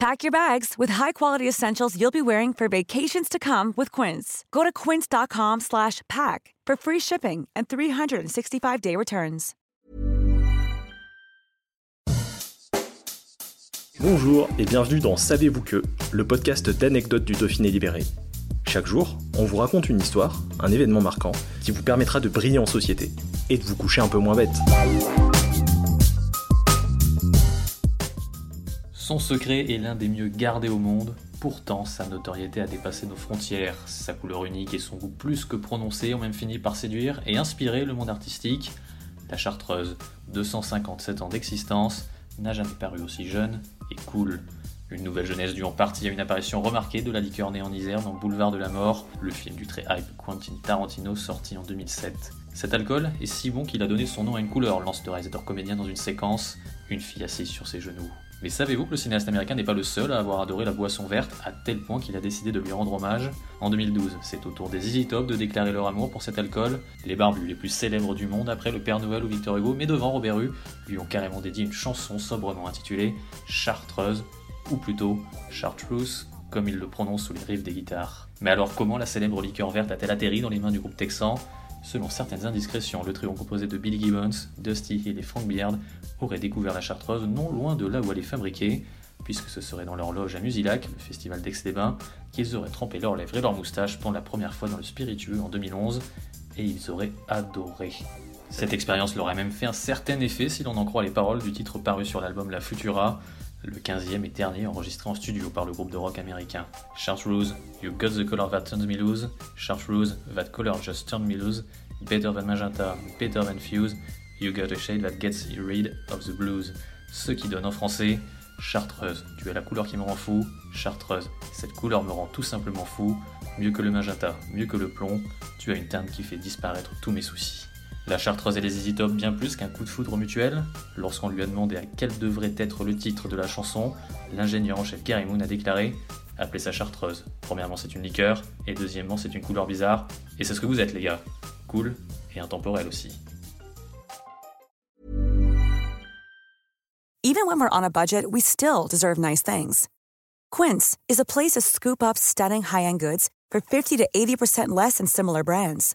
Pack your bags with high-quality essentials you'll be wearing for vacations to come with Quince. Go to quince.com/pack for free shipping and 365-day returns. Bonjour et bienvenue dans Savez-vous que, le podcast d'anecdotes du Dauphiné libéré. Chaque jour, on vous raconte une histoire, un événement marquant, qui vous permettra de briller en société et de vous coucher un peu moins bête. Son secret est l'un des mieux gardés au monde, pourtant sa notoriété a dépassé nos frontières. Sa couleur unique et son goût plus que prononcé ont même fini par séduire et inspirer le monde artistique. La Chartreuse, 257 ans d'existence, n'a jamais paru aussi jeune et cool. Une nouvelle jeunesse due en partie à une apparition remarquée de la liqueur née en Isère dans Boulevard de la Mort, le film du très hype Quentin Tarantino sorti en 2007. Cet alcool est si bon qu'il a donné son nom à une couleur, lance le réalisateur comédien dans une séquence, une fille assise sur ses genoux. Mais savez-vous que le cinéaste américain n'est pas le seul à avoir adoré la boisson verte à tel point qu'il a décidé de lui rendre hommage En 2012, c'est au tour des Easy Top de déclarer leur amour pour cet alcool. Les barbus les plus célèbres du monde après le Père Noël ou Victor Hugo, mais devant Robert Hue, lui ont carrément dédié une chanson sobrement intitulée Chartreuse, ou plutôt Chartreuse, comme il le prononce sous les riffs des guitares. Mais alors comment la célèbre liqueur verte a-t-elle atterri dans les mains du groupe texan? Selon certaines indiscrétions, le trio composé de Billy Gibbons, Dusty Hill et Frank Beard aurait découvert la chartreuse non loin de là où elle est fabriquée, puisque ce serait dans leur loge à Musilac, le festival d'Aix-les-Bains, qu'ils auraient trempé leurs lèvres et leurs moustaches pour la première fois dans le spiritueux en 2011, et ils auraient adoré. Cette expérience leur a même fait un certain effet si l'on en croit les paroles du titre paru sur l'album La Futura, le 15e et dernier enregistré en studio par le groupe de rock américain. Chartreuse, You Got the Color That Turns Me Loose, Chartreuse, That Color Just Turned Me Loose, Better Than Magenta, Better Than Fuse, You Got a Shade That Gets Rid of the Blues. Ce qui donne en français Chartreuse, tu as la couleur qui me rend fou, Chartreuse, cette couleur me rend tout simplement fou, mieux que le magenta, mieux que le plomb, tu as une teinte qui fait disparaître tous mes soucis. La Chartreuse et les Easy Top bien plus qu'un coup de foudre mutuel. Lorsqu'on lui a demandé à quel devrait être le titre de la chanson, l'ingénieur en chef Gary Moon a déclaré Appelez ça Chartreuse. Premièrement, c'est une liqueur, et deuxièmement, c'est une couleur bizarre. Et c'est ce que vous êtes, les gars. Cool et intemporel aussi. Even when we're on a budget, we still deserve nice things. Quince is a place to scoop up stunning high-end goods for 50 to 80% less than similar brands.